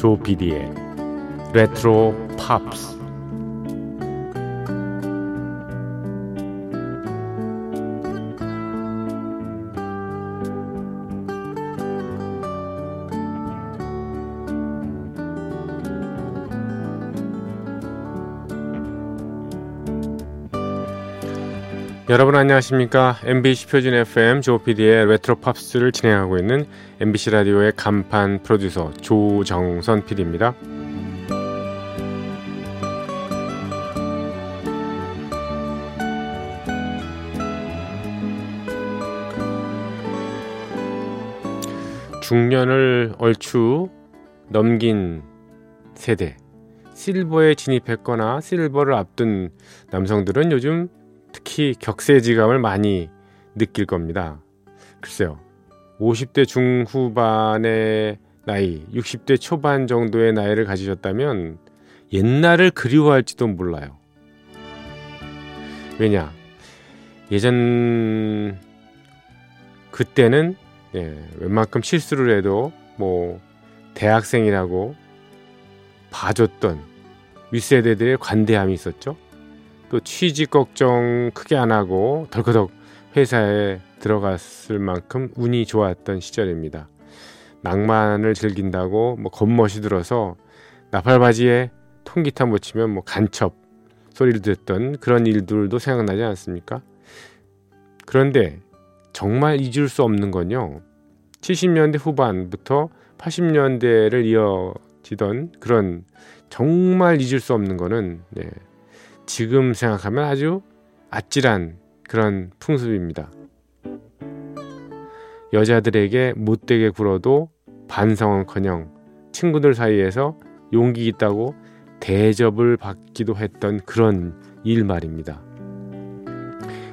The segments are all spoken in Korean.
조피디의 레트로 팝스 여러분 안녕하십니까? MBC 표준 FM 조PD의 레트로 팝스를 진행하고 있는 MBC 라디오의 간판 프로듀서 조정선 PD입니다. 중년을 얼추 넘긴 세대 실버에 진입했거나 실버를 앞둔 남성들은 요즘 특히 격세지감을 많이 느낄 겁니다. 글쎄요. 50대 중후반의 나이, 60대 초반 정도의 나이를 가지셨다면 옛날을 그리워할지도 몰라요. 왜냐? 예전 그때는 예, 웬만큼 실수를 해도 뭐 대학생이라고 봐줬던 윗세대들의 관대함이 있었죠. 또 취직 걱정 크게 안 하고 덜커덕 회사에 들어갔을 만큼 운이 좋았던 시절입니다. 낭만을 즐긴다고 뭐 겉멋이 들어서 나팔바지에 통기타 못 치면 뭐 간첩 소리를 듣던 그런 일들도 생각나지 않습니까? 그런데 정말 잊을 수 없는 건요. 70년대 후반부터 80년대를 이어지던 그런 정말 잊을 수 없는 거는 네, 지금 생각하면 아주 아찔한 그런 풍습입니다. 여자들에게 못되게 굴어도 반성은커녕 친구들 사이에서 용기 있다고 대접을 받기도 했던 그런 일 말입니다.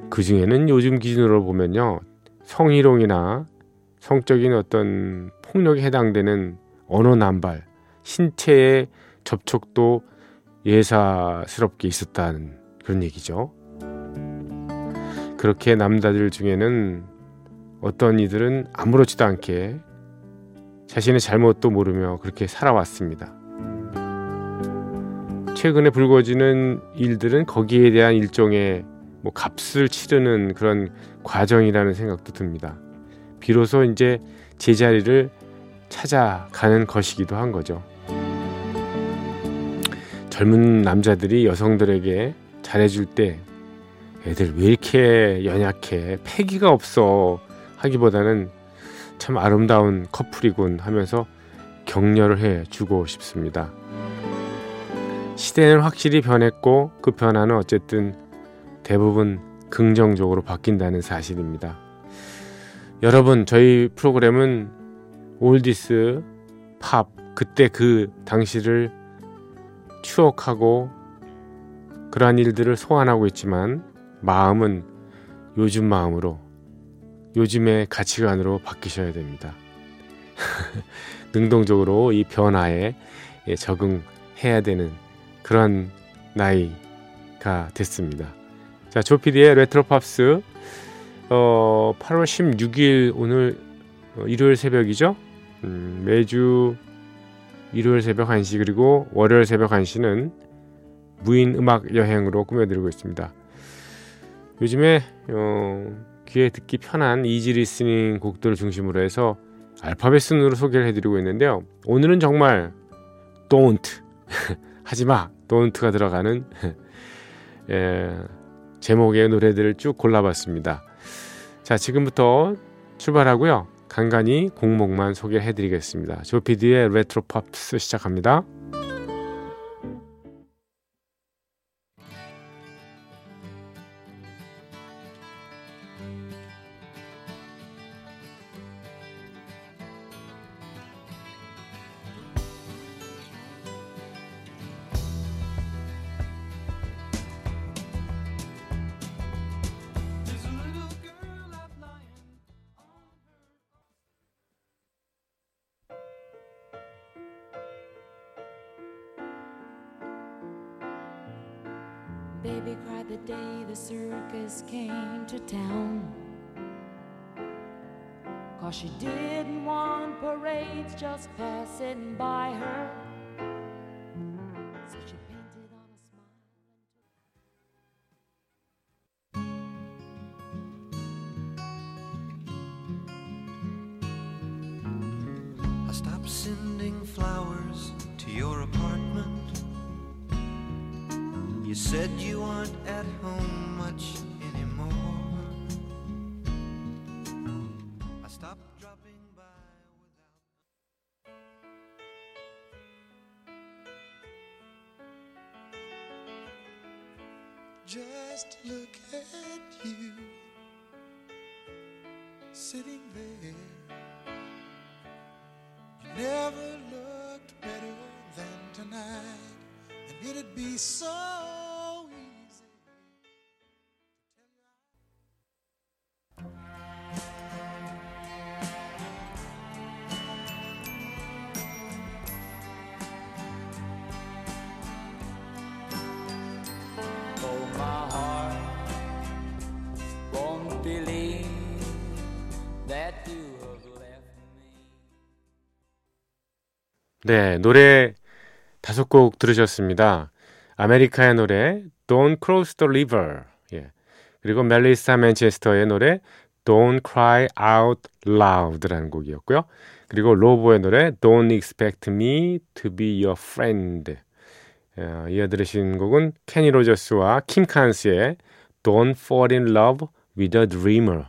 그 중에는 요즘 기준으로 보면요. 성희롱이나 성적인 어떤 폭력에 해당되는 언어 남발, 신체의 접촉도 예사스럽게 있었다는 그런 얘기죠. 그렇게 남자들 중에는 어떤 이들은 아무렇지도 않게 자신의 잘못도 모르며 그렇게 살아왔습니다. 최근에 불거지는 일들은 거기에 대한 일종의 뭐 값을 치르는 그런 과정이라는 생각도 듭니다. 비로소 이제 제자리를 찾아가는 것이기도 한 거죠. 젊은 남자들이 여성들에게 잘해줄 때 애들 왜 이렇게 연약해 패기가 없어 하기보다는 참 아름다운 커플이군 하면서 격려를 해 주고 싶습니다. 시대는 확실히 변했고 그 변화는 어쨌든 대부분 긍정적으로 바뀐다는 사실입니다. 여러분 저희 프로그램은 올디스 팝 그때 그 당시를 추억하고 그러한 일들을 소환하고 있지만 마음은 요즘 마음으로 요즘의 가치관으로 바뀌셔야 됩니다. 능동적으로 이 변화에 예, 적응해야 되는 그런 나이가 됐습니다. 자, 조피디의 레트로 팝스 어, 8월 16일 오늘 어, 일요일 새벽이죠. 음, 매주 일요일 새벽 1시 그리고 월요일 새벽 1시는 무인 음악 여행으로 꾸며드리고 있습니다. 요즘에 어, 귀에 듣기 편한 easy listening 곡들을 중심으로 해서 알파벳 순으로 소개를 해드리고 있는데요. 오늘은 정말 don't 하지마 don't가 들어가는 예, 제목의 노래들을 쭉 골라봤습니다. 자 지금부터 출발하고요. 간간히 곡목만 소개해 드리겠습니다. 조피디의 레트로 팝스 시작합니다. Baby cried the day the circus came to town. Cause she didn't want parades just passing by her. You said you aren't at home much anymore. I stopped dropping by without. Just look at you sitting there. You never looked it'd be so easy. Oh, my heart won't believe that you have left me. 네, 노래 다섯 곡 들으셨습니다. 아메리카의 노래 Don't Cross the River. 예. 그리고 멜리사 맨체스터의 노래 Don't Cry Out Loud라는 곡이었고요. 그리고 로보의 노래 Don't Expect Me to Be Your Friend. 어, 이어 들으신 곡은 케니 로저스와 킴 칸스의 Don't Fall in Love with a Dreamer.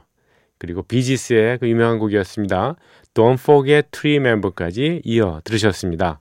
그리고 비지스의 그 유명한 곡이었습니다. Don't Forget to Remember까지 이어 들으셨습니다.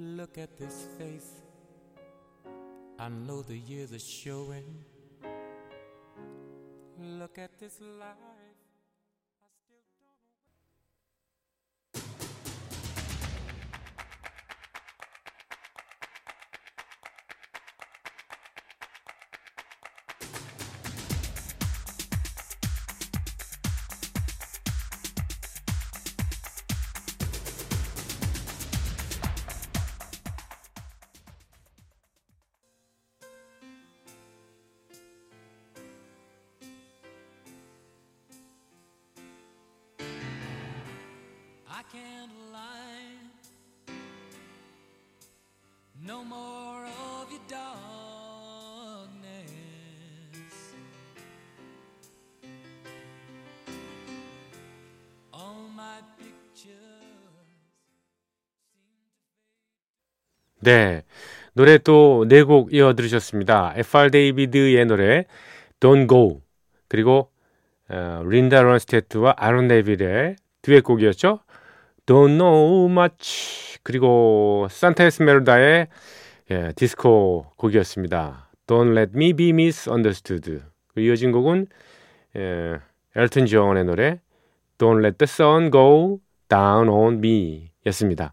Look at this face. I know the years are showing. Look at this life. Lie. No more of your darkness. All my pictures. 네. 노래 또 네 곡 이어 들으셨습니다. FR 데이비드의 노래 Don't Go 그리고 어, 린다 런스테트와 아론 네빌의 듀엣곡이었죠. Don't Know Much 그리고 산타 에스메르다의 예, 디스코 곡이었습니다. Don't Let Me Be Misunderstood 그 이어진 곡은 예, 엘튼 존의 노래 Don't Let the Sun Go Down on Me 였습니다.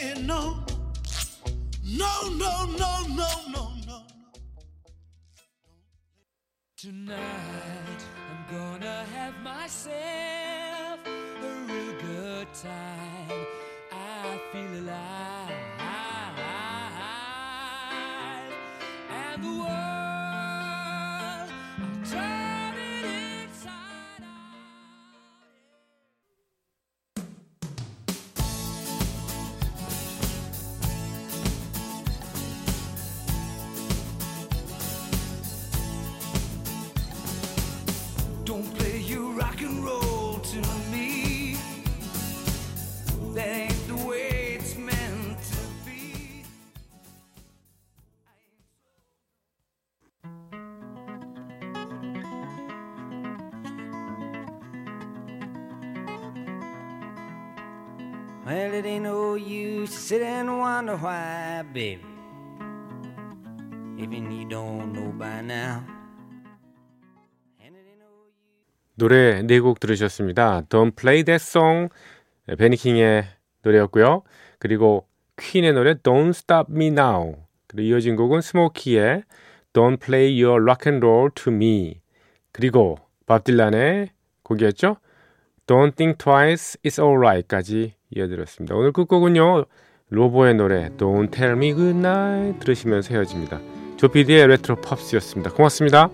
No. No, no, no, no, no, no. Tonight I'm gonna have myself a real good time. I feel alive. Well, it ain't no use to sit and wonder why, baby. Even you don't know by now. 노래 네 곡 들으셨습니다. Don't Play That Song 베니킹의 노래였고요. 그리고 퀸의 노래 Don't Stop Me Now 그리고 이어진 곡은 스모키의 Don't Play Your Rock and Roll to Me 그리고 밥 딜란의 곡이었죠. Don't Think Twice, It's Alright까지 이어드렸습니다. 오늘 끝곡은요. 로보의 노래 Don't Tell Me Goodnight 들으시면서 헤어집니다. 조피디의 레트로 팝스였습니다. 고맙습니다.